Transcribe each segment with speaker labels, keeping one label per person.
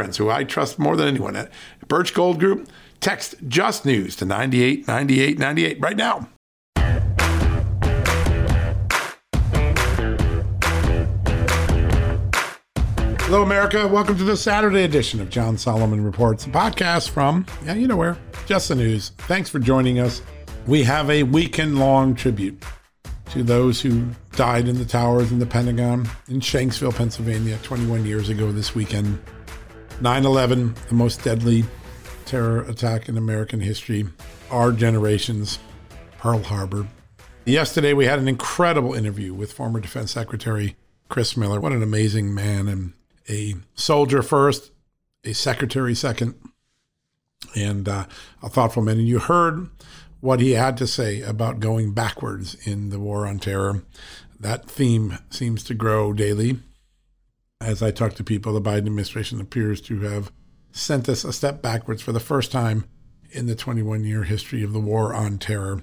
Speaker 1: friends who I trust more than anyone at Birch Gold Group. Text Just News to 989898 right now. Hello, America. Welcome to the Saturday edition of John Solomon Reports, a podcast from, yeah, you know where, Just the News. Thanks for joining us. We have a weekend long tribute to those who died in the towers in the Pentagon in Shanksville, Pennsylvania, 21 years ago this weekend. 9 11, the most deadly terror attack in American history, our generation's Pearl Harbor. Yesterday, we had an incredible interview with former Defense Secretary Chris Miller. What an amazing man and a soldier first, a secretary second, and uh, a thoughtful man. And you heard what he had to say about going backwards in the war on terror. That theme seems to grow daily as I talk to people, the Biden administration appears to have sent us a step backwards for the first time in the 21 year history of the war on terror.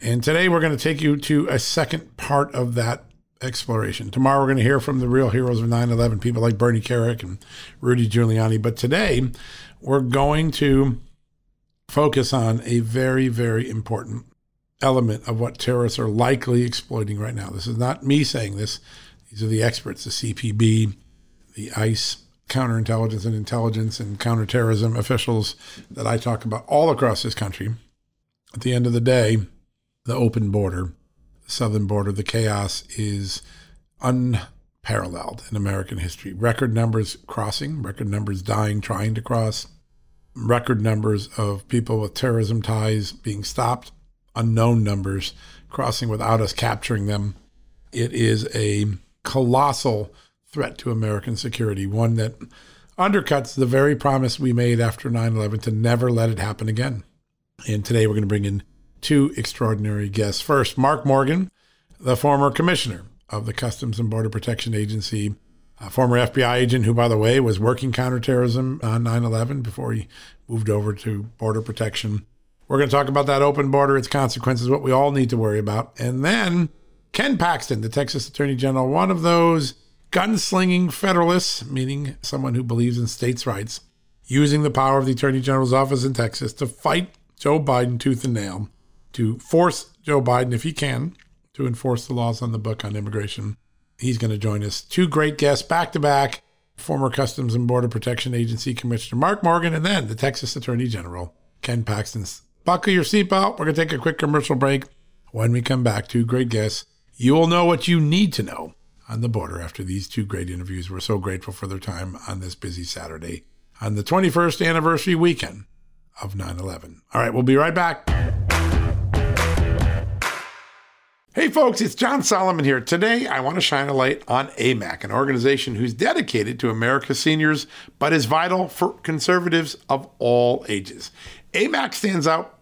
Speaker 1: And today we're going to take you to a second part of that exploration. Tomorrow we're going to hear from the real heroes of 9 11, people like Bernie Kerik and Rudy Giuliani. But today we're going to focus on a very, very important element of what terrorists are likely exploiting right now. This is not me saying this, these are the experts, the CPB, the ICE counterintelligence and intelligence and counterterrorism officials that I talk about all across this country. At the end of the day, the open border, the southern border, the chaos is unparalleled in American history. Record numbers crossing, record numbers dying trying to cross, record numbers of people with terrorism ties being stopped, unknown numbers crossing without us capturing them. It is a colossal threat to American security, one that undercuts the very promise we made after 9 11 to never let it happen again. And today we're going to bring in two extraordinary guests. First, Mark Morgan, the former commissioner of the Customs and Border Protection Agency, a former FBI agent who, by the way, was working counterterrorism on 9 11 before he moved over to border protection. We're going to talk about that open border, its consequences, what we all need to worry about. And then Ken Paxton, the Texas Attorney General, one of those gunslinging federalists, meaning someone who believes in states' rights, using the power of the Attorney General's office in Texas to fight Joe Biden tooth and nail, to force Joe Biden, if he can, to enforce the laws on the book on immigration. He's going to join us. Two great guests back to back former Customs and Border Protection Agency Commissioner Mark Morgan, and then the Texas Attorney General, Ken Paxton. Buckle your seatbelt. We're going to take a quick commercial break. When we come back, two great guests. You will know what you need to know on the border after these two great interviews. We're so grateful for their time on this busy Saturday on the 21st anniversary weekend of 9 11. All right, we'll be right back. Hey folks, it's John Solomon here. Today I want to shine a light on AMAC, an organization who's dedicated to America's seniors, but is vital for conservatives of all ages. AMAC stands out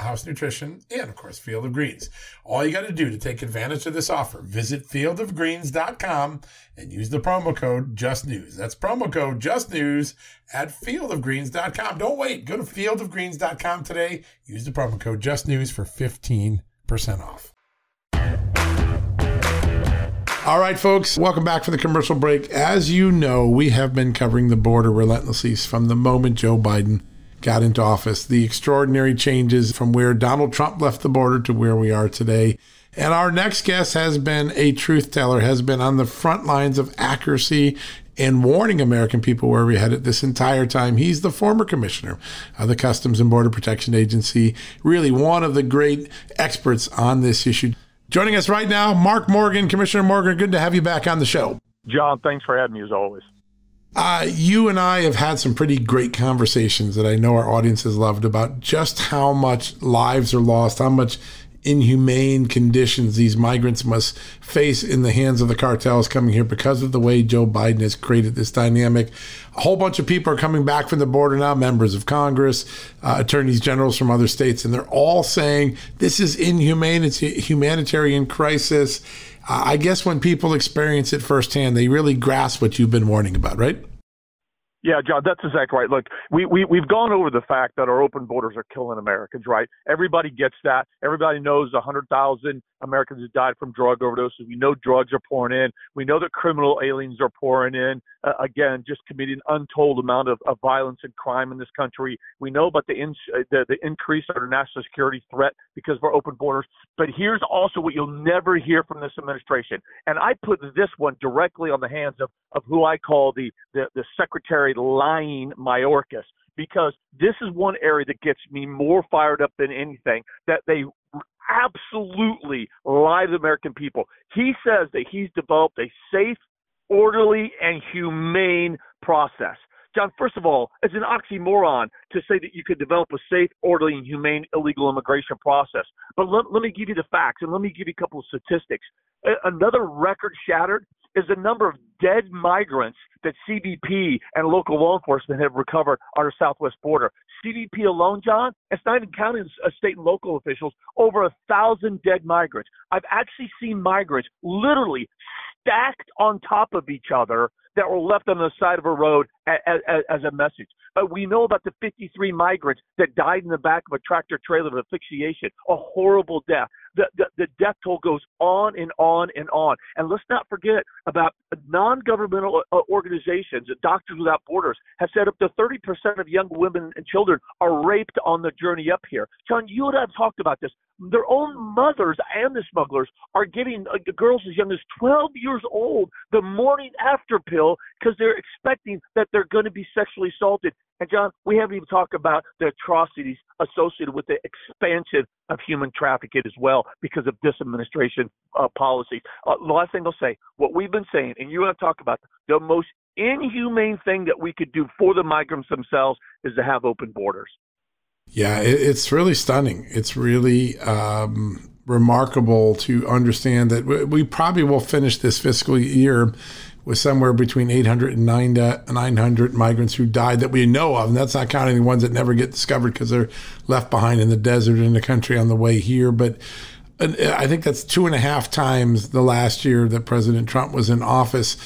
Speaker 1: House Nutrition, and of course, Field of Greens. All you got to do to take advantage of this offer, visit fieldofgreens.com and use the promo code JustNews. That's promo code JustNews at fieldofgreens.com. Don't wait. Go to fieldofgreens.com today. Use the promo code JustNews for 15% off. All right, folks, welcome back for the commercial break. As you know, we have been covering the border relentlessly from the moment Joe Biden got into office, the extraordinary changes from where Donald Trump left the border to where we are today. And our next guest has been a truth teller, has been on the front lines of accuracy and warning American people where we headed this entire time. He's the former commissioner of the Customs and Border Protection Agency, really one of the great experts on this issue. Joining us right now, Mark Morgan. Commissioner Morgan, good to have you back on the show.
Speaker 2: John, thanks for having me as always.
Speaker 1: Uh, you and I have had some pretty great conversations that I know our audience has loved about just how much lives are lost, how much inhumane conditions these migrants must face in the hands of the cartels coming here because of the way Joe Biden has created this dynamic. A whole bunch of people are coming back from the border now, members of Congress, uh, attorneys generals from other states, and they're all saying this is inhumane, it's a humanitarian crisis I guess when people experience it firsthand, they really grasp what you've been warning about, right?
Speaker 2: Yeah, John, that's exactly right. Look, we, we, we've gone over the fact that our open borders are killing Americans, right? Everybody gets that. Everybody knows 100,000 Americans have died from drug overdoses. We know drugs are pouring in. We know that criminal aliens are pouring in. Uh, again, just committing untold amount of, of violence and crime in this country. We know about the, in, uh, the the increase of our national security threat because of our open borders. But here's also what you'll never hear from this administration, and I put this one directly on the hands of of who I call the the, the Secretary lying Mayorkas because this is one area that gets me more fired up than anything that they absolutely lie to the American people. He says that he's developed a safe, orderly, and humane process. John, first of all, it's an oxymoron to say that you could develop a safe, orderly, and humane illegal immigration process. But let, let me give you the facts and let me give you a couple of statistics. Another record shattered is the number of dead migrants that CBP and local law enforcement have recovered on our southwest border. CBP alone, John, it's not even counting uh, state and local officials, over a thousand dead migrants. I've actually seen migrants literally stacked on top of each other that were left on the side of a road as, as, as a message. But we know about the 53 migrants that died in the back of a tractor trailer of asphyxiation, a horrible death. The, the, the death toll goes on and on and on. And let's not forget about non governmental uh, organizations, Doctors Without Borders, have said up to 30% of young women and children are raped on the journey up here. John, you and I have talked about this. Their own mothers and the smugglers are giving uh, girls as young as 12 years old the morning after pill because they're expecting that they're going to be sexually assaulted. And John, we haven't even talked about the atrocities associated with the expansion of human trafficking as well because of this administration uh, policies. Uh, last thing I'll say, what we've been saying, and you want to talk about the most inhumane thing that we could do for the migrants themselves is to have open borders.
Speaker 1: Yeah, it's really stunning. It's really um, remarkable to understand that we probably will finish this fiscal year with somewhere between 800 and 900 uh, migrants who died that we know of. And that's not counting the ones that never get discovered because they're left behind in the desert in the country on the way here. But uh, I think that's two and a half times the last year that President Trump was in office.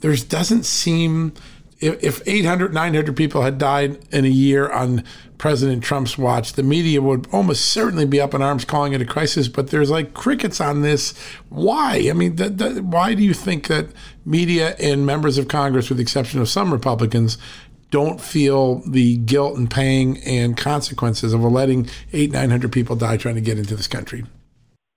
Speaker 1: There doesn't seem if 800, 900 people had died in a year on President Trump's watch, the media would almost certainly be up in arms calling it a crisis. But there's like crickets on this. Why? I mean, why do you think that media and members of Congress, with the exception of some Republicans, don't feel the guilt and pain and consequences of letting eight, 900 people die trying to get into this country?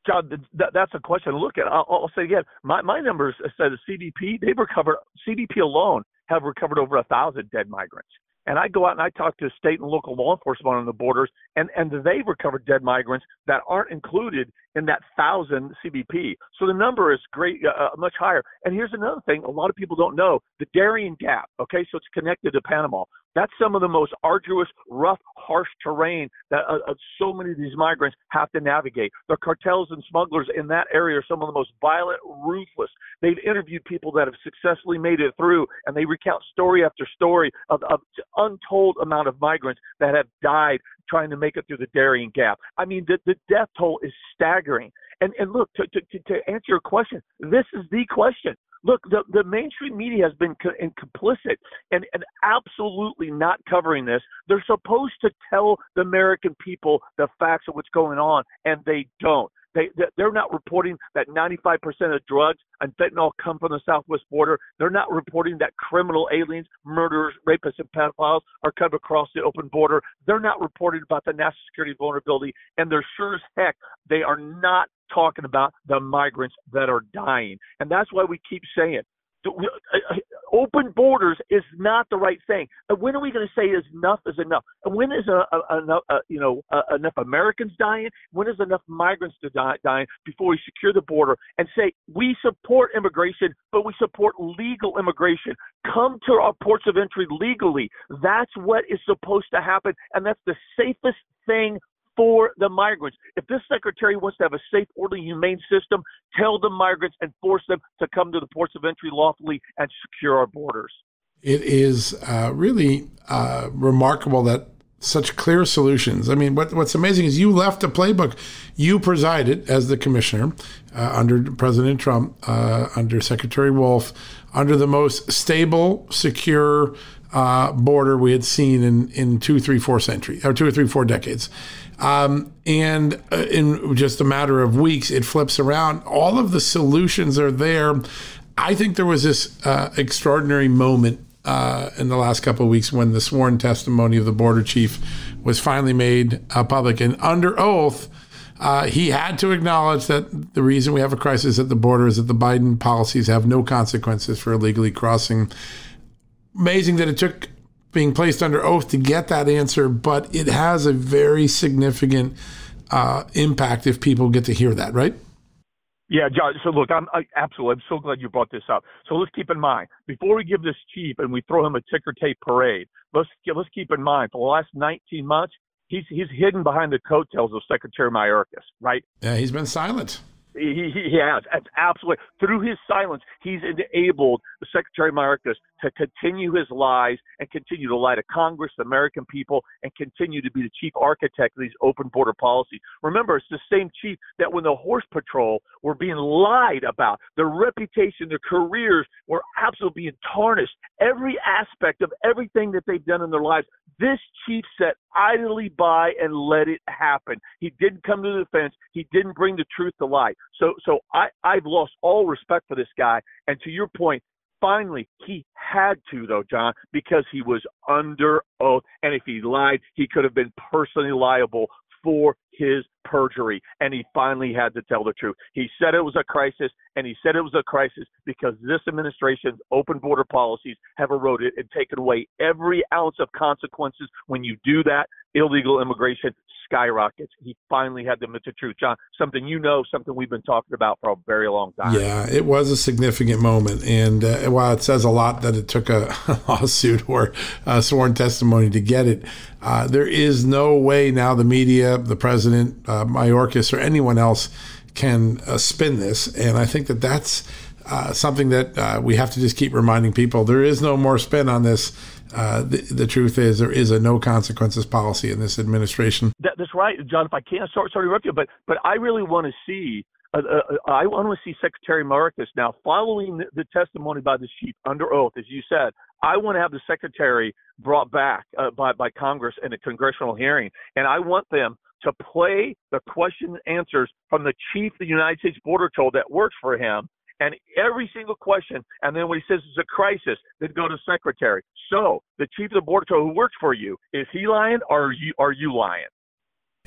Speaker 2: John, that's a question look at. I'll, I'll say again, my, my numbers said the CBP, they've recovered, CBP alone have recovered over a thousand dead migrants. And I go out and I talk to state and local law enforcement on the borders, and, and they've recovered dead migrants that aren't included in that thousand CBP. So the number is great, uh, uh, much higher. And here's another thing a lot of people don't know the Darien Gap, okay, so it's connected to Panama. That's some of the most arduous, rough, harsh terrain that uh, uh, so many of these migrants have to navigate. The cartels and smugglers in that area are some of the most violent, ruthless. They've interviewed people that have successfully made it through, and they recount story after story of, of untold amount of migrants that have died trying to make it through the Darien Gap. I mean, the, the death toll is staggering. And and look, to, to, to answer your question, this is the question. Look, the, the mainstream media has been co- complicit and, and absolutely not covering this. They're supposed to tell the American people the facts of what's going on, and they don't. They they're not reporting that 95% of drugs and fentanyl come from the southwest border. They're not reporting that criminal aliens, murderers, rapists, and pedophiles are coming across the open border. They're not reporting about the national security vulnerability, and they're sure as heck they are not talking about the migrants that are dying. And that's why we keep saying uh, uh, open borders is not the right thing. When are we going to say enough is enough? And when is a, a, you know, enough Americans dying? When is enough migrants to die, dying before we secure the border and say we support immigration, but we support legal immigration? Come to our ports of entry legally. That's what is supposed to happen, and that's the safest thing for the migrants. If this secretary wants to have a safe, orderly, humane system, tell the migrants and force them to come to the ports of entry lawfully and secure our borders.
Speaker 1: It is uh, really uh, remarkable that such clear solutions. I mean, what, what's amazing is you left a playbook. You presided as the commissioner uh, under President Trump, uh, under Secretary Wolf, under the most stable, secure uh, border we had seen in, in two, three, four centuries, or two or three, four decades. Um, and uh, in just a matter of weeks, it flips around. All of the solutions are there. I think there was this uh, extraordinary moment uh, in the last couple of weeks when the sworn testimony of the border chief was finally made uh, public. And under oath, uh, he had to acknowledge that the reason we have a crisis at the border is that the Biden policies have no consequences for illegally crossing. Amazing that it took being placed under oath to get that answer, but it has a very significant uh, impact if people get to hear that, right?
Speaker 2: Yeah, John. So look, I'm I, absolutely. I'm so glad you brought this up. So let's keep in mind before we give this chief and we throw him a ticker tape parade. Let's let's keep in mind for the last 19 months, he's he's hidden behind the coattails of Secretary Mayorkas, right?
Speaker 1: Yeah, he's been silent.
Speaker 2: He, he has. It's absolutely through his silence, he's enabled the Secretary Mayorkas to continue his lies and continue to lie to Congress, the American people, and continue to be the chief architect of these open border policies. Remember, it's the same chief that when the Horse Patrol were being lied about, their reputation, their careers were absolutely being tarnished. Every aspect of everything that they've done in their lives, this chief sat idly by and let it happen. He didn't come to the defense. He didn't bring the truth to light. So, so I, I've lost all respect for this guy. And to your point, finally, he had to, though, John, because he was under oath. And if he lied, he could have been personally liable for his perjury, and he finally had to tell the truth. He said it was a crisis, and he said it was a crisis because this administration's open border policies have eroded and taken away every ounce of consequences. When you do that, illegal immigration skyrockets. He finally had to truth, John. Something you know, something we've been talking about for a very long time.
Speaker 1: Yeah, it was a significant moment, and uh, while it says a lot that it took a lawsuit or a sworn testimony to get it, uh, there is no way now the media, the president, uh, Mayorkas, or anyone else can uh, spin this, and I think that that's. Uh, something that uh, we have to just keep reminding people there is no more spin on this uh, the, the, truth is there is a no consequences policy in this administration.
Speaker 2: That, that's right, John. If I can't start, sorry to interrupt you, but but I really want to see. Uh, uh, I want to see Secretary Mayorkas now following the, the, testimony by the chief under oath, as you said. I want to have the secretary brought back uh, by by Congress in a congressional hearing, and I want them to play the question and answers from the chief of the United States Border Patrol that works for him and every single question, and then when he says it's a crisis, then go to secretary. So the chief of the board who works for you, is he lying or are you are you lying?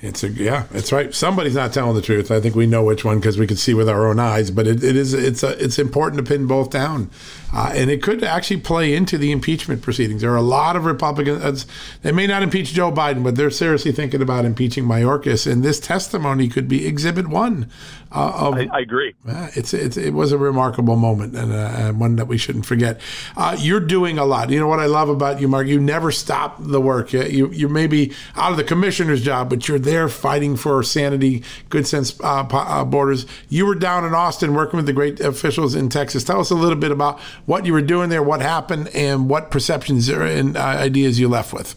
Speaker 1: It's a yeah, it's right. Somebody's not telling the truth. I think we know which one because we can see with our own eyes. But it, it is it's a, it's important to pin both down, uh, and it could actually play into the impeachment proceedings. There are a lot of Republicans. They may not impeach Joe Biden, but they're seriously thinking about impeaching Mayorkas. And this testimony could be Exhibit One.
Speaker 2: Uh, of, I, I, agree.
Speaker 1: Uh, it's, it's it was a remarkable moment and uh, one that we shouldn't forget. Uh, you're doing a lot. You know what I love about you, Mark. You never stop the work. You you may be out of the commissioner's job, but you're there fighting for sanity, good sense uh, uh, borders. You were down in Austin working with the great officials in Texas. Tell us a little bit about what you were doing there, what happened, and what perceptions and uh, ideas you left with.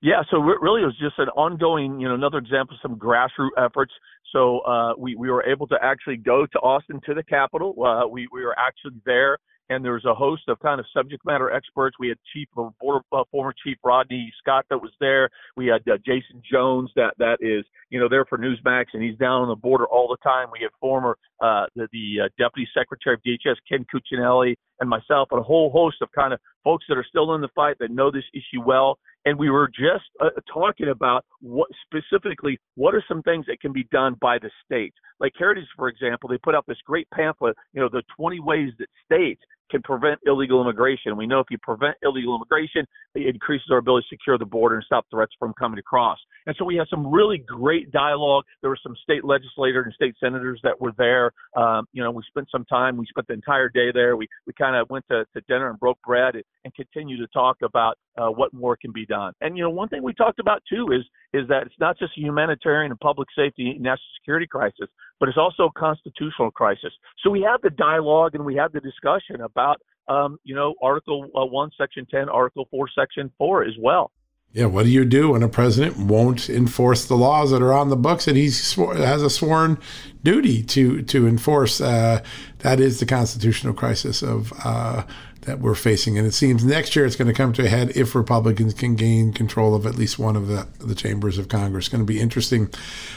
Speaker 2: Yeah, so really it was just an ongoing, you know, another example of some grassroots efforts. So uh, we we were able to actually go to Austin to the Capitol. Uh, we we were actually there and there was a host of kind of subject matter experts. We had Chief uh, former Chief Rodney Scott that was there. We had uh, Jaeson Jones that that is you know there for Newsmax, and he's down on the border all the time. We had former uh, the, the uh, Deputy Secretary of DHS Ken Cuccinelli and myself, and a whole host of kind of folks that are still in the fight that know this issue well. And we were just uh, talking about what specifically what are some things that can be done by the states. Like Heritage, for example, they put out this great pamphlet, you know, the 20 ways that states can prevent illegal immigration. We know if you prevent illegal immigration, it increases our ability to secure the border and stop threats from coming across. And so we had some really great dialogue. There were some state legislators and state senators that were there. Um, you know, we spent some time. We spent the entire day there. We we kind of went to, to dinner and broke bread and, and continued to talk about uh, what more can be done. And you know, one thing we talked about too is is that it's not just a humanitarian and public safety and national security crisis, but it's also a constitutional crisis. So we have the dialogue and we have the discussion about um, you know Article uh, One, Section Ten, Article Four, Section Four as well.
Speaker 1: Yeah, what do you do when a president won't enforce the laws that are on the books that he has a sworn duty to to enforce? Uh, that is the constitutional crisis of uh, that we're facing, and it seems next year it's going to come to a head if Republicans can gain control of at least one of the the chambers of Congress. It's going to be interesting.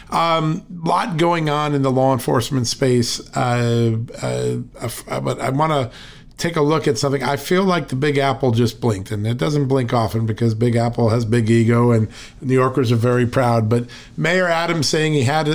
Speaker 1: A um, lot going on in the law enforcement space, uh, uh but I want to take a look at something. I feel like the Big Apple just blinked, and it doesn't blink often because Big Apple has big ego, and New Yorkers are very proud. But Mayor Adams saying he had to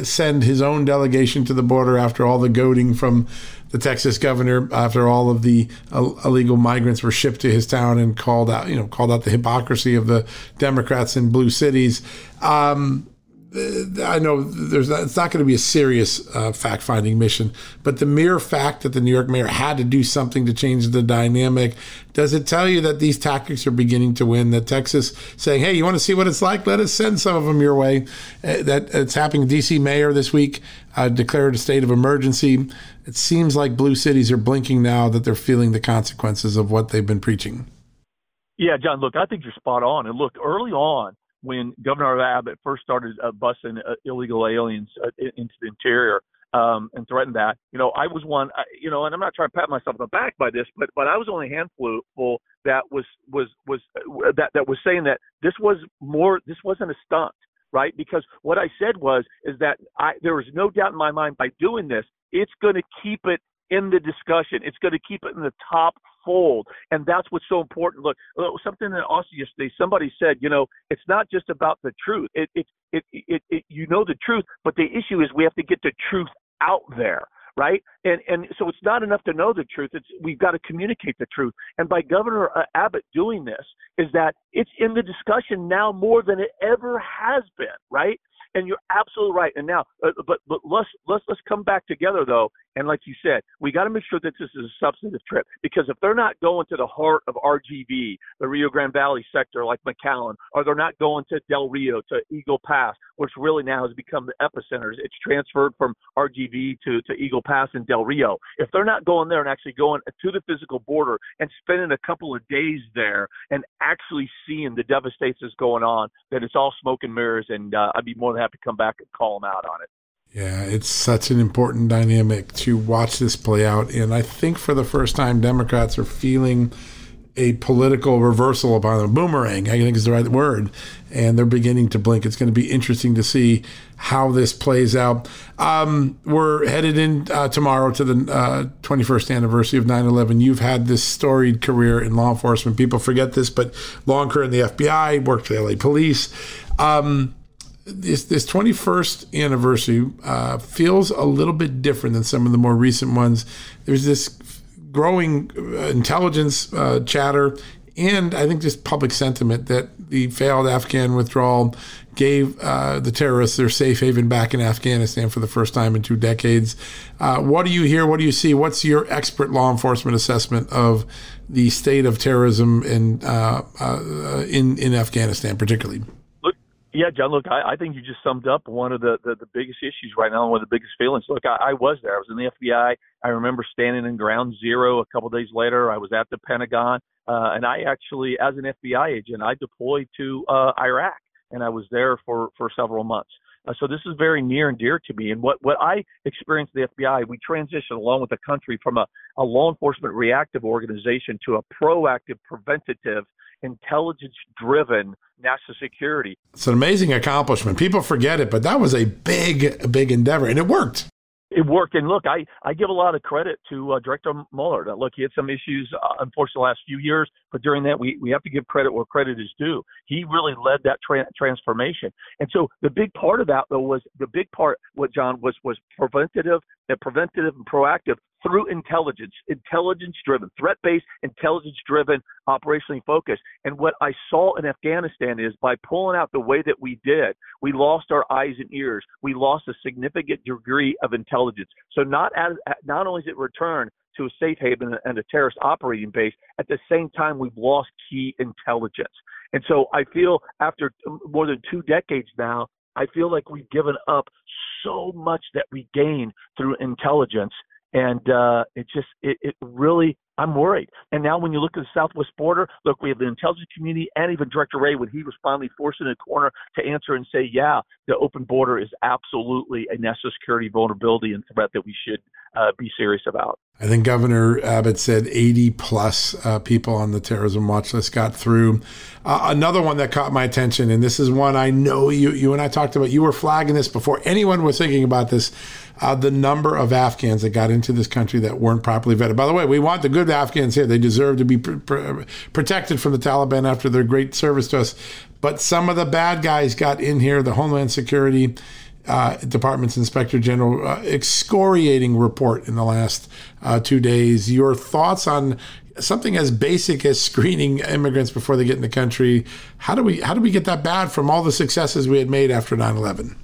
Speaker 1: uh, send his own delegation to the border after all the goading from the Texas governor, after all of the illegal migrants were shipped to his town, and called out, you know, called out the hypocrisy of the Democrats in blue cities. Um, I know there's not, it's not going to be a serious uh, fact finding mission, but the mere fact that the New York mayor had to do something to change the dynamic, does it tell you that these tactics are beginning to win? That Texas saying, hey, you want to see what it's like? Let us send some of them your way. Uh, that it's happening. DC mayor this week uh, declared a state of emergency. It seems like blue cities are blinking now that they're feeling the consequences of what they've been preaching.
Speaker 2: Yeah, John, look, I think you're spot on. And look, early on, when Governor Abbott first started uh, busing uh, illegal aliens uh, into the interior um, and threatened that. You know, I was one. Uh, you know, and I'm not trying to pat myself on the back by this, but but I was only a handful that was was was uh, that that was saying that this was more. This wasn't a stunt, right? Because what I said was is that I there was no doubt in my mind by doing this, it's going to keep it in the discussion. It's going to keep it in the top fold, and that's what's so important. Look, something that also yesterday somebody said, you know, it's not just about the truth. It, it, it, it, it you know the truth, but the issue is we have to get the truth out there right? And and so it's not enough to know the truth. It's we've got to communicate the truth. And by Governor uh, Abbott doing this, is that it's in the discussion now more than it ever has been, right? And you're absolutely right. And now, uh, but but let's let's let's come back together though. And like you said, we got to make sure that this is a substantive trip because if they're not going to the heart of RGV, the Rio Grande Valley sector like McAllen, or they're not going to Del Rio to Eagle Pass, which really now has become the epicenters. It's transferred from RGV to to Eagle Pass and Del Rio. If they're not going there and actually going to the physical border and spending a couple of days there and actually seeing the devastation that's going on, then it's all smoke and mirrors. And uh, I'd be more than happy to come back and call them out on it.
Speaker 1: Yeah, it's such an important dynamic to watch this play out. And I think for the first time, Democrats are feeling a political reversal upon them. Boomerang, I think is the right word. And they're beginning to blink. It's going to be interesting to see how this plays out. Um, we're headed in uh, tomorrow to the uh, 21st anniversary of 9 11. You've had this storied career in law enforcement. People forget this, but long career in the FBI, worked for the LA police. Um, this this 21st anniversary uh, feels a little bit different than some of the more recent ones. There's this growing uh, intelligence uh, chatter, and I think just public sentiment that the failed Afghan withdrawal gave uh, the terrorists their safe haven back in Afghanistan for the first time in two decades. Uh, what do you hear? What do you see? What's your expert law enforcement assessment of the state of terrorism in uh, in in Afghanistan, particularly?
Speaker 2: Yeah, John. Look, I, I think you just summed up one of the, the the biggest issues right now, one of the biggest feelings. Look, I, I was there. I was in the FBI. I remember standing in Ground Zero a couple of days later. I was at the Pentagon, uh, and I actually, as an FBI agent, I deployed to uh, Iraq, and I was there for for several months. Uh, so this is very near and dear to me. And what, what I experienced the FBI, we transitioned along with the country from a, a law enforcement reactive organization to a proactive, preventative, intelligence driven national security.
Speaker 1: It's an amazing accomplishment. People forget it, but that was a big, big endeavor, and it worked.
Speaker 2: It worked, and look, I, I give a lot of credit to uh, Director Mueller. That look, he had some issues, uh, unfortunately, the last few years, but during that, we, we have to give credit where credit is due. He really led that tra- transformation, and so the big part of that, though, was the big part. What John was was preventative, and preventative and proactive through intelligence, intelligence driven, threat based, intelligence driven, operationally focused. And what I saw in Afghanistan is by pulling out the way that we did, we lost our eyes and ears. We lost a significant degree of intelligence. So not as, not only is it returned to a safe haven and a terrorist operating base, at the same time we've lost key intelligence. And so I feel after more than two decades now, I feel like we've given up so much that we gained through intelligence and uh, it just it, it really I'm worried. And now when you look at the southwest border, look, we have the intelligence community and even Director Wray when he was finally forced in a corner to answer and say, yeah, the open border is absolutely a national security vulnerability and threat that we should uh, be serious about.
Speaker 1: I think Governor Abbott said 80 plus uh, people on the terrorism watch list got through. Uh, another one that caught my attention, and this is one I know you you and I talked about. You were flagging this before anyone was thinking about this uh, the number of Afghans that got into this country that weren't properly vetted. By the way, we want the good Afghans here. They deserve to be pr- pr- protected from the Taliban after their great service to us. But some of the bad guys got in here. The Homeland Security uh, Department's Inspector General uh, excoriating report in the last uh, two days. Your thoughts on something as basic as screening immigrants before they get in the country? How do we how do we get that bad from all the successes we had made after 9/11?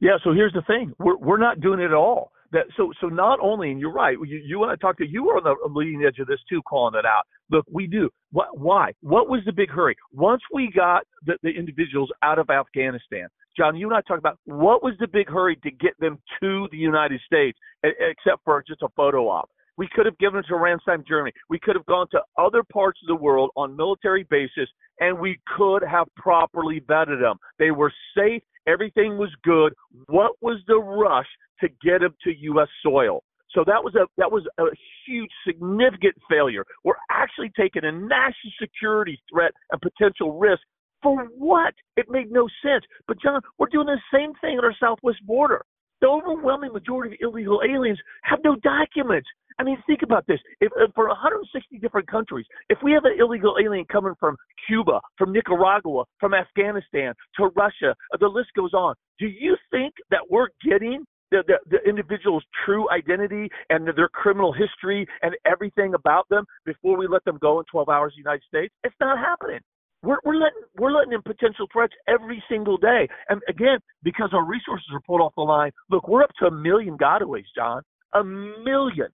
Speaker 2: Yeah, so here's the thing: we're we're not doing it at all. That so so not only, and you're right. You, you and I talked to you were on the leading edge of this too, calling it out. Look, we do. What? Why? What was the big hurry? Once we got the, the individuals out of Afghanistan, John, you and I talked about what was the big hurry to get them to the United States, except for just a photo op. We could have given it to Ramstein, Germany. We could have gone to other parts of the world on military basis, and we could have properly vetted them. They were safe. Everything was good. What was the rush to get them to U.S. soil? So that was a that was a huge, significant failure. We're actually taking a national security threat and potential risk for what? It made no sense. But John, we're doing the same thing at our southwest border. The overwhelming majority of illegal aliens have no documents. I mean, think about this. If, if for 160 different countries, if we have an illegal alien coming from Cuba, from Nicaragua, from Afghanistan to Russia, uh, the list goes on. Do you think that we're getting the, the, the individual's true identity and their criminal history and everything about them before we let them go in 12 hours in the United States? It's not happening. We're, we're letting we're letting in potential threats every single day, and again, because our resources are pulled off the line. Look, we're up to a million gotaways, John. A million.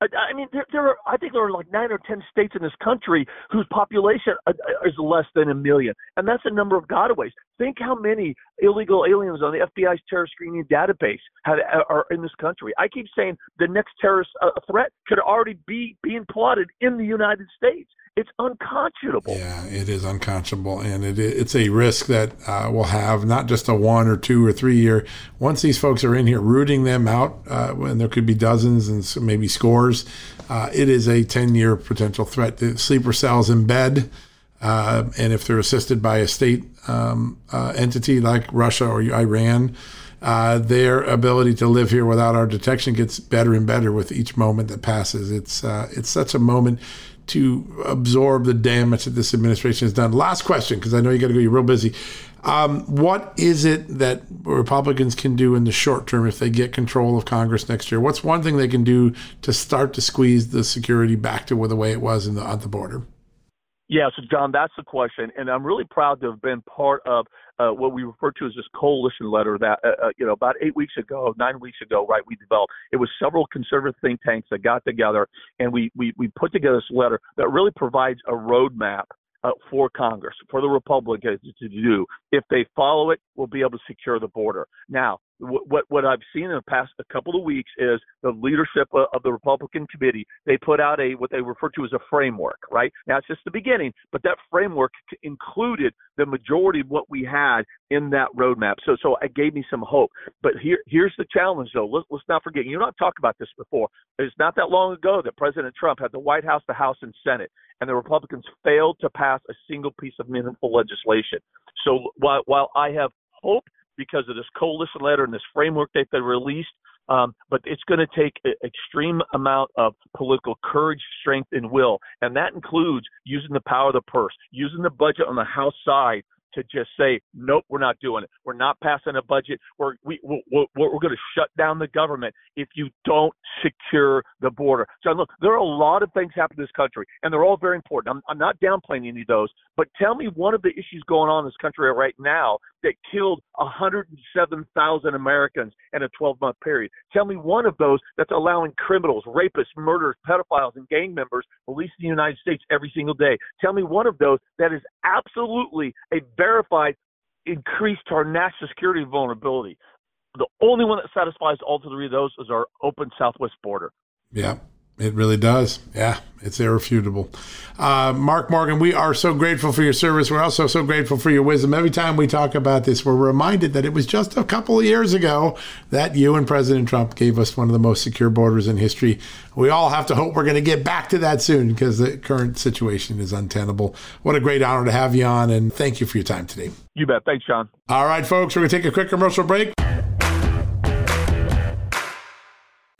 Speaker 2: I mean, there, there are. I think there are like nine or ten states in this country whose population uh, uh, is less than a million, and that's a number of gotaways. Think how many illegal aliens on the FBI's terror screening database have, uh, are in this country. I keep saying the next terrorist uh, threat could already be being plotted in the United States. It's unconscionable.
Speaker 1: Yeah, it is unconscionable, and it, it's a risk that uh, will have not just a one or two or three year. Once these folks are in here, rooting them out, uh, and there could be dozens and maybe scores. Uh, it is a ten year potential threat. The sleeper cells in bed. Uh, and if they're assisted by a state um, uh, entity like Russia or Iran, uh, their ability to live here without our detection gets better and better with each moment that passes. It's uh, it's such a moment to absorb the damage that this administration has done. Last question, because I know you got to go. You're real busy. Um, what is it that Republicans can do in the short term if they get control of Congress next year? What's one thing they can do to start to squeeze the security back to the way it was the, at the border?
Speaker 2: Yeah, so John, that's the question, and I'm really proud to have been part of uh, what we refer to as this coalition letter that uh, uh, you know about eight weeks ago, nine weeks ago, right? We developed. It was several conservative think tanks that got together, and we we we put together this letter that really provides a roadmap uh, for Congress, for the Republicans to do. If they follow it, we'll be able to secure the border. Now, what what I've seen in the past a couple of weeks is the leadership of the Republican committee. They put out a what they refer to as a framework. Right now, it's just the beginning, but that framework included the majority of what we had in that roadmap. So so it gave me some hope. But here here's the challenge, though. Let's let's not forget. You know, I've talked about this before. It's not that long ago that President Trump had the White House, the House, and Senate, and the Republicans failed to pass a single piece of meaningful legislation. So while while I have hope because of this coalition letter and this framework that they released. Um, but it's going to take an extreme amount of political courage, strength, and will, and that includes using the power of the purse, using the budget on the House side to just say, nope, we're not doing it. We're not passing a budget. We're we, we're, we're, we're going to shut down the government if you don't secure the border. So look, there are a lot of things happening in this country, and they're all very important. I'm, I'm not downplaying any of those, but tell me one of the issues going on in this country right now that killed 107,000 Americans in a 12-month period. Tell me one of those that's allowing criminals, rapists, murderers, pedophiles, and gang members in the United States every single day. Tell me one of those that is absolutely a verified increased our national security vulnerability. The only one that satisfies all three of those is our open southwest border.
Speaker 1: Yeah. It really does. Yeah, it's irrefutable. Uh, Mark Morgan, we are so grateful for your service. We're also so grateful for your wisdom. Every time we talk about this, we're reminded that it was just a couple of years ago that you and President Trump gave us one of the most secure borders in history. We all have to hope we're going to get back to that soon because the current situation is untenable. What a great honor to have you on, and thank you for your time today.
Speaker 2: You bet. Thanks, Sean.
Speaker 1: All right, folks, we're going to take a quick commercial break.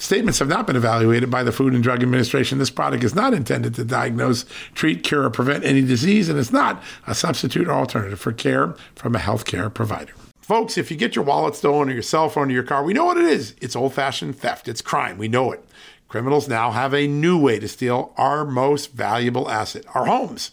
Speaker 1: Statements have not been evaluated by the Food and Drug Administration. This product is not intended to diagnose, treat, cure, or prevent any disease, and it's not a substitute or alternative for care from a healthcare provider. Folks, if you get your wallet stolen or your cell phone or your car, we know what it is. It's old fashioned theft, it's crime. We know it. criminals now have a new way to steal our most valuable asset, our homes.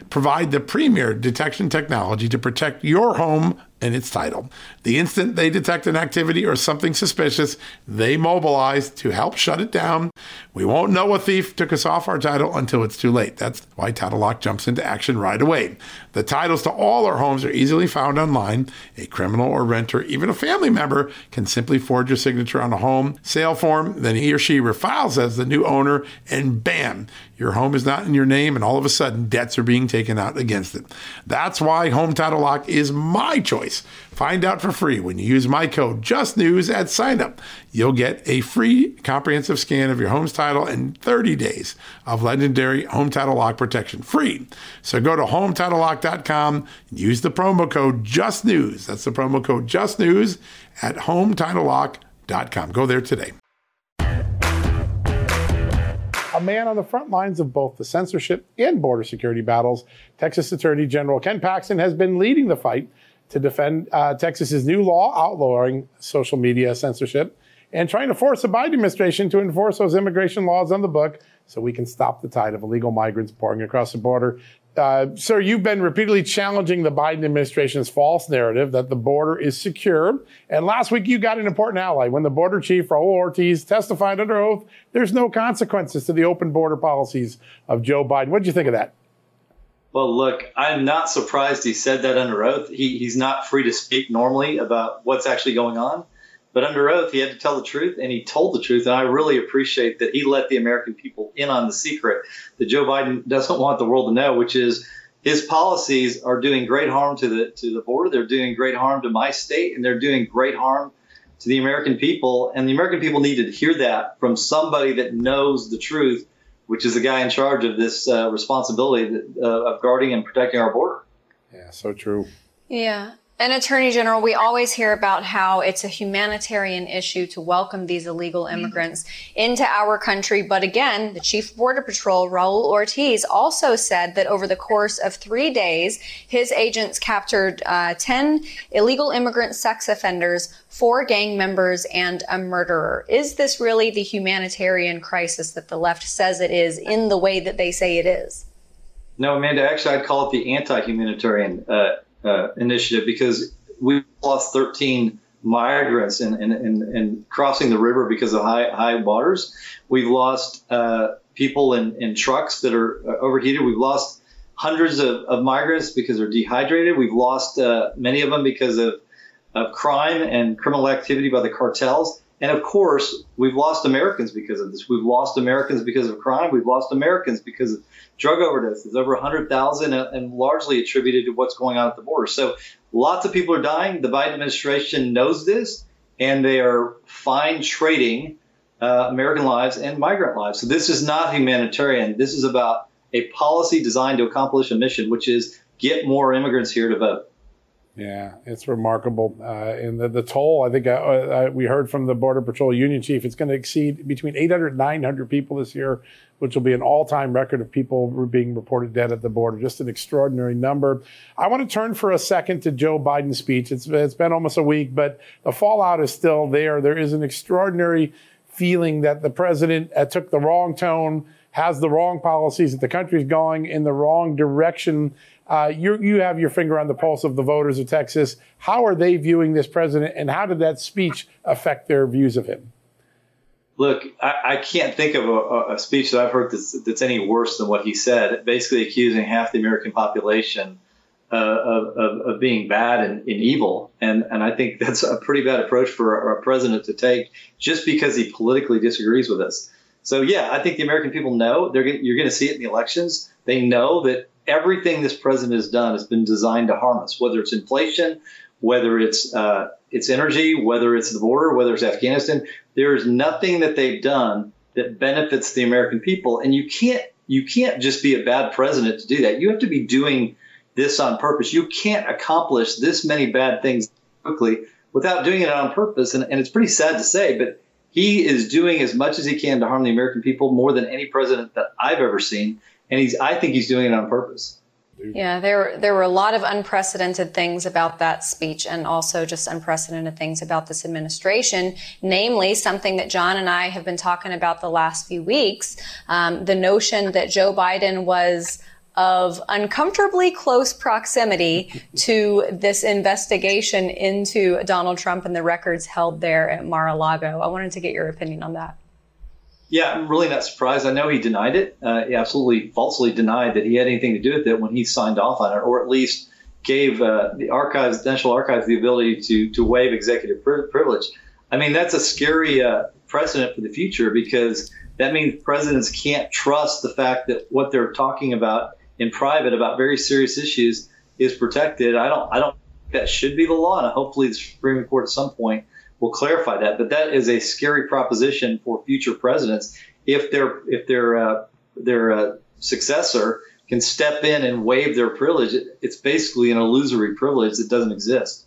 Speaker 1: provide the premier detection technology to protect your home and its title. The instant they detect an activity or something suspicious, they mobilize to help shut it down. We won't know a thief took us off our title until it's too late. That's why Title Lock jumps into action right away. The titles to all our homes are easily found online. A criminal or renter, even a family member, can simply forge your signature on a home sale form. Then he or she refiles as the new owner, and bam, your home is not in your name, and all of a sudden, debts are being taken out against it. That's why Home Title Lock is my choice. Find out for free when you use my code JustNews at signup. You'll get a free comprehensive scan of your home's title and 30 days of legendary Home Title Lock protection free. So go to HomeTitleLock.com and use the promo code JustNews. That's the promo code JustNews at HomeTitleLock.com. Go there today a man on the front lines of both the censorship and border security battles. Texas Attorney General Ken Paxton has been leading the fight to defend uh, Texas's new law outlawing social media censorship and trying to force the Biden administration to enforce those immigration laws on the book so we can stop the tide of illegal migrants pouring across the border. Uh, sir, you've been repeatedly challenging the Biden administration's false narrative that the border is secure. And last week, you got an important ally when the border chief, Raul Ortiz, testified under oath there's no consequences to the open border policies of Joe Biden. What did you think of that?
Speaker 3: Well, look, I'm not surprised he said that under oath. He, he's not free to speak normally about what's actually going on. But under oath, he had to tell the truth, and he told the truth. And I really appreciate that he let the American people in on the secret that Joe Biden doesn't want the world to know, which is his policies are doing great harm to the to the border. They're doing great harm to my state, and they're doing great harm to the American people. And the American people need to hear that from somebody that knows the truth, which is the guy in charge of this uh, responsibility that, uh, of guarding and protecting our border.
Speaker 1: Yeah, so true.
Speaker 4: Yeah. And Attorney General, we always hear about how it's a humanitarian issue to welcome these illegal mm-hmm. immigrants into our country. But again, the Chief of Border Patrol, Raul Ortiz, also said that over the course of three days, his agents captured uh, 10 illegal immigrant sex offenders, four gang members, and a murderer. Is this really the humanitarian crisis that the left says it is in the way that they say it is?
Speaker 3: No, Amanda, actually, I'd call it the anti humanitarian. Uh, uh, initiative because we lost 13 migrants in, in, in, in, crossing the river because of high, high waters. We've lost uh, people in, in trucks that are uh, overheated. We've lost hundreds of, of migrants because they're dehydrated. We've lost uh, many of them because of, of crime and criminal activity by the cartels. And of course, we've lost Americans because of this. We've lost Americans because of crime. We've lost Americans because of drug overdoses, over 100,000, and largely attributed to what's going on at the border. So lots of people are dying. The Biden administration knows this, and they are fine trading uh, American lives and migrant lives. So this is not humanitarian. This is about a policy designed to accomplish a mission, which is get more immigrants here to vote.
Speaker 1: Yeah, it's remarkable. Uh, and the, the toll, I think uh, uh, we heard from the Border Patrol Union Chief, it's going to exceed between 800 and 900 people this year, which will be an all time record of people being reported dead at the border. Just an extraordinary number. I want to turn for a second to Joe Biden's speech. It's, it's been almost a week, but the fallout is still there. There is an extraordinary feeling that the president uh, took the wrong tone, has the wrong policies, that the country's going in the wrong direction uh, you you have your finger on the pulse of the voters of Texas. How are they viewing this president, and how did that speech affect their views of him?
Speaker 3: Look, I, I can't think of a, a, speech that I've heard that's, that's, any worse than what he said. Basically, accusing half the American population uh, of, of, of, being bad and, and, evil, and and I think that's a pretty bad approach for a, president to take just because he politically disagrees with us. So yeah, I think the American people know they're you're going to see it in the elections. They know that everything this president has done has been designed to harm us, whether it's inflation, whether it's uh, it's energy, whether it's the border, whether it's Afghanistan. There is nothing that they've done that benefits the American people, and you can't you can't just be a bad president to do that. You have to be doing this on purpose. You can't accomplish this many bad things quickly without doing it on purpose. And, and it's pretty sad to say, but he is doing as much as he can to harm the American people more than any president that I've ever seen. And he's, I think he's doing it on purpose.
Speaker 4: Yeah, there there were a lot of unprecedented things about that speech, and also just unprecedented things about this administration. Namely, something that John and I have been talking about the last few weeks: um, the notion that Joe Biden was of uncomfortably close proximity to this investigation into Donald Trump and the records held there at Mar-a-Lago. I wanted to get your opinion on that.
Speaker 3: Yeah, I'm really not surprised. I know he denied it. Uh, he absolutely falsely denied that he had anything to do with it when he signed off on it, or at least gave uh, the archives, National Archives, the ability to to waive executive privilege. I mean, that's a scary uh, precedent for the future because that means presidents can't trust the fact that what they're talking about in private about very serious issues is protected. I don't. I don't. That should be the law, and hopefully the Supreme Court at some point will clarify that. But that is a scary proposition for future presidents if their if their uh, their uh, successor can step in and waive their privilege. It's basically an illusory privilege that doesn't exist.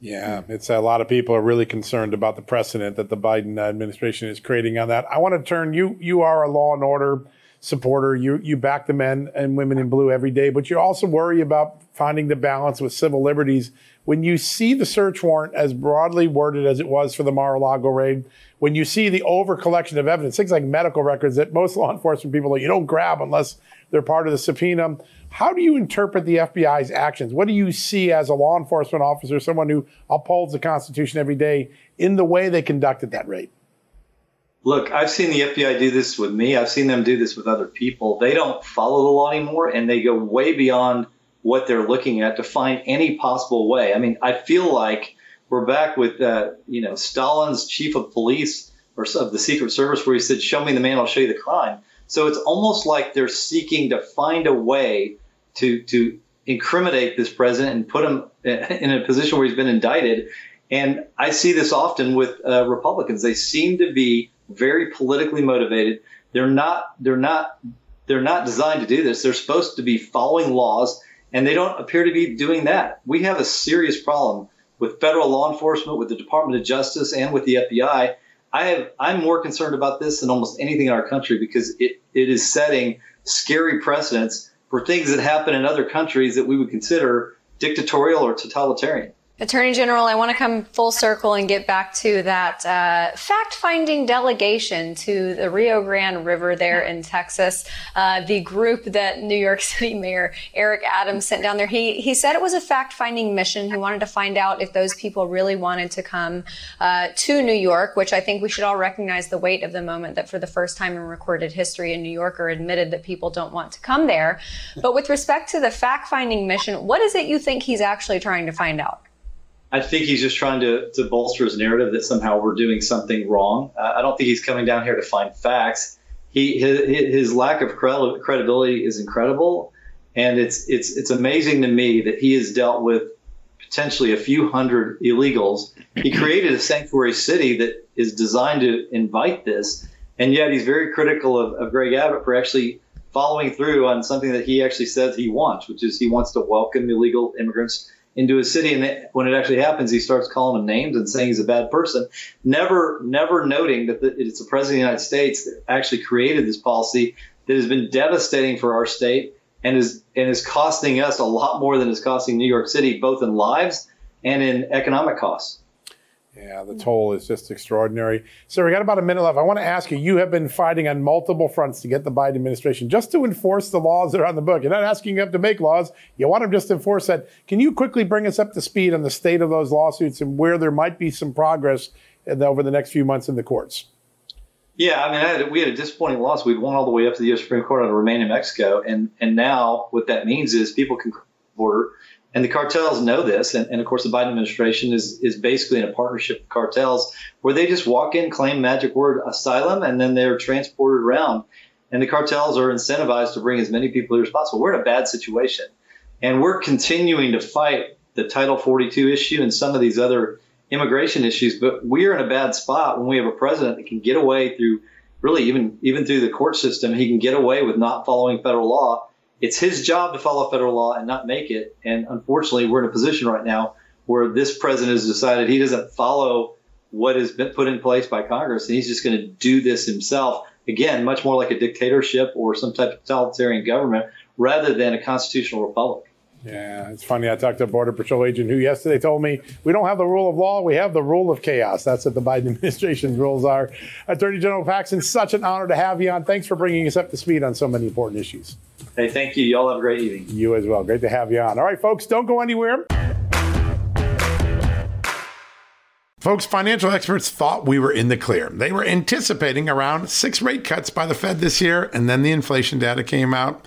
Speaker 5: Yeah, it's a lot of people are really concerned about the precedent that the Biden administration is creating on that. I want to turn you. You are a law and order supporter. You you back the men and women in blue every day, but you also worry about finding the balance with civil liberties when you see the search warrant as broadly worded as it was for the Mar-a-Lago raid, when you see the over collection of evidence, things like medical records that most law enforcement people you don't grab unless they're part of the subpoena. How do you interpret the FBI's actions? What do you see as a law enforcement officer, someone who upholds the Constitution every day, in the way they conducted that raid?
Speaker 3: Look, I've seen the FBI do this with me. I've seen them do this with other people. They don't follow the law anymore, and they go way beyond what they're looking at to find any possible way. I mean, I feel like we're back with, uh, you know, Stalin's chief of police or of the Secret Service, where he said, "Show me the man, I'll show you the crime." So it's almost like they're seeking to find a way to to incriminate this president and put him in a position where he's been indicted. And I see this often with uh, Republicans. They seem to be very politically motivated. They're not. They're not. They're not designed to do this. They're supposed to be following laws and they don't appear to be doing that. We have a serious problem with federal law enforcement, with the Department of Justice, and with the FBI. I have I'm more concerned about this than almost anything in our country because it, it is setting scary precedents for things that happen in other countries that we would consider dictatorial or totalitarian.
Speaker 4: Attorney General, I want to come full circle and get back to that uh, fact finding delegation to the Rio Grande River there in Texas. Uh, the group that New York City Mayor Eric Adams sent down there, he, he said it was a fact finding mission. He wanted to find out if those people really wanted to come uh, to New York, which I think we should all recognize the weight of the moment that for the first time in recorded history, a New Yorker admitted that people don't want to come there. But with respect to the fact finding mission, what is it you think he's actually trying to find out?
Speaker 3: I think he's just trying to, to bolster his narrative that somehow we're doing something wrong. Uh, I don't think he's coming down here to find facts. He his, his lack of credibility is incredible, and it's it's it's amazing to me that he has dealt with potentially a few hundred illegals. He created a sanctuary city that is designed to invite this, and yet he's very critical of, of Greg Abbott for actually following through on something that he actually says he wants, which is he wants to welcome illegal immigrants into a city, and when it actually happens, he starts calling him names and saying he's a bad person, never, never noting that it's the president of the United States that actually created this policy that has been devastating for our state and is and is costing us a lot more than it's costing New York City, both in lives and in economic costs.
Speaker 5: Yeah, the hmm. toll is just extraordinary. So we got about a minute left. I want to ask you, you have been fighting on multiple fronts to get the Biden administration just to enforce the laws that are on the book. You're not asking them to make laws. You want them just to enforce that. Can you quickly bring us up to speed on the state of those lawsuits and where there might be some progress over the next few months in the courts?
Speaker 3: Yeah, I mean, I had, we had a disappointing loss. We'd won all the way up to the U.S. Supreme Court on a remain in Mexico, and and now what that means is people can border and the cartels know this. And, and, of course, the Biden administration is, is basically in a partnership with cartels where they just walk in, claim magic word asylum, and then they're transported around. And the cartels are incentivized to bring as many people as possible. We're in a bad situation. And we're continuing to fight the Title 42 issue and some of these other immigration issues. But we're in a bad spot when we have a president that can get away through really even even through the court system. He can get away with not following federal law it's his job to follow federal law and not make it. And unfortunately, we're in a position right now where this president has decided he doesn't follow what has been put in place by Congress, and he's just going to do this himself. Again, much more like a dictatorship or some type of totalitarian government rather than a constitutional republic.
Speaker 1: Yeah, it's funny. I talked to a Border Patrol agent who yesterday told me we don't have the rule of law, we have the rule of chaos. That's what the Biden administration's rules are. Attorney General Paxton, such an honor to have you on. Thanks for bringing us up to speed on so many important issues.
Speaker 3: Hey, thank you. Y'all have a great evening.
Speaker 1: You as well. Great to have you on. All right, folks, don't go anywhere. Folks, financial experts thought we were in the clear. They were anticipating around six rate cuts by the Fed this year, and then the inflation data came out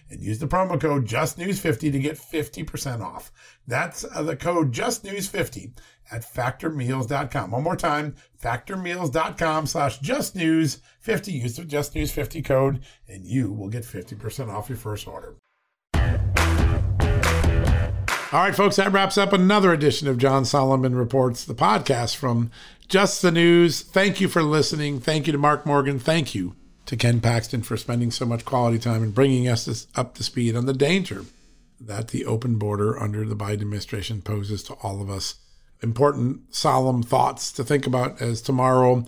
Speaker 1: and use the promo code justnews50 to get 50% off. That's uh, the code justnews50 at factormeals.com. One more time, factormeals.com slash justnews50. Use the justnews50 code and you will get 50% off your first order. All right, folks, that wraps up another edition of John Solomon Reports, the podcast from Just the News. Thank you for listening. Thank you to Mark Morgan. Thank you to Ken Paxton for spending so much quality time and bringing us up to speed on the danger that the open border under the Biden administration poses to all of us important, solemn thoughts to think about as tomorrow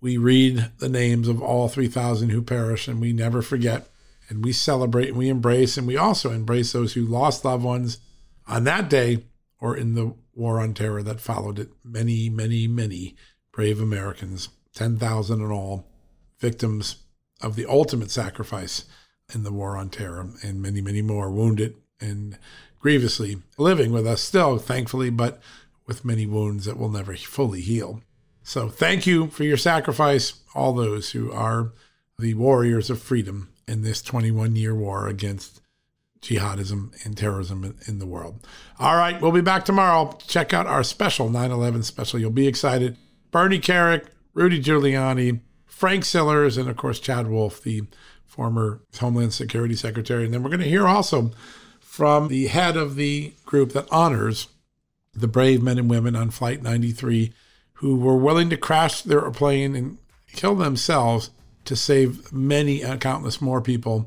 Speaker 1: we read the names of all 3,000 who perish and we never forget and we celebrate and we embrace and we also embrace those who lost loved ones on that day or in the war on terror that followed it. Many, many, many brave Americans, 10,000 in all, victims of the ultimate sacrifice in the war on terror, and many, many more wounded and grievously living with us still, thankfully, but with many wounds that will never fully heal. So thank you for your sacrifice, all those who are the warriors of freedom in this 21 year war against jihadism and terrorism in the world. All right, we'll be back tomorrow. Check out our special 9 11 special. You'll be excited. Bernie Kerik, Rudy Giuliani, Frank Siller, and of course, Chad Wolf, the former Homeland Security Secretary. And then we're going to hear also from the head of the group that honors the brave men and women on Flight 93 who were willing to crash their plane and kill themselves to save many, uh, countless more people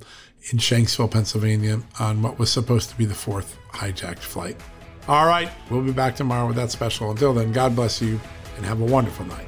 Speaker 1: in Shanksville, Pennsylvania, on what was supposed to be the fourth hijacked flight. All right, we'll be back tomorrow with that special. Until then, God bless you and have a wonderful night.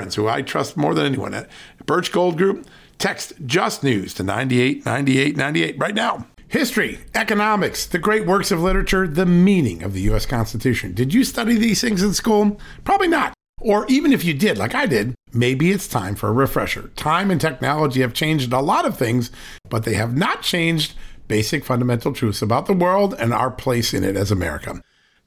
Speaker 1: friends who I trust more than anyone at Birch Gold Group. Text Just News to 989898 right now. History, economics, the great works of literature, the meaning of the U.S. Constitution. Did you study these things in school? Probably not. Or even if you did, like I did, maybe it's time for a refresher. Time and technology have changed a lot of things, but they have not changed basic fundamental truths about the world and our place in it as America.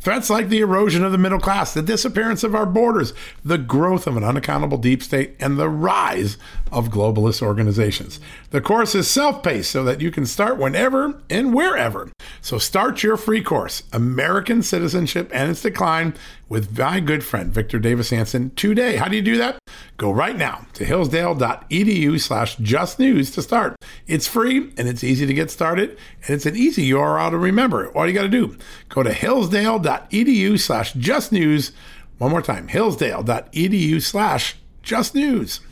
Speaker 1: Threats like the erosion of the middle class, the disappearance of our borders, the growth of an unaccountable deep state, and the rise of globalist organizations. The course is self paced so that you can start whenever and wherever. So start your free course, American Citizenship and Its Decline, with my good friend Victor Davis Hanson today. How do you do that? Go right now to hillsdale.edu slash just news to start. It's free and it's easy to get started and it's an easy URL to remember. All you got to do, go to hillsdale.edu slash just. One more time, hillsdale.edu slash just news.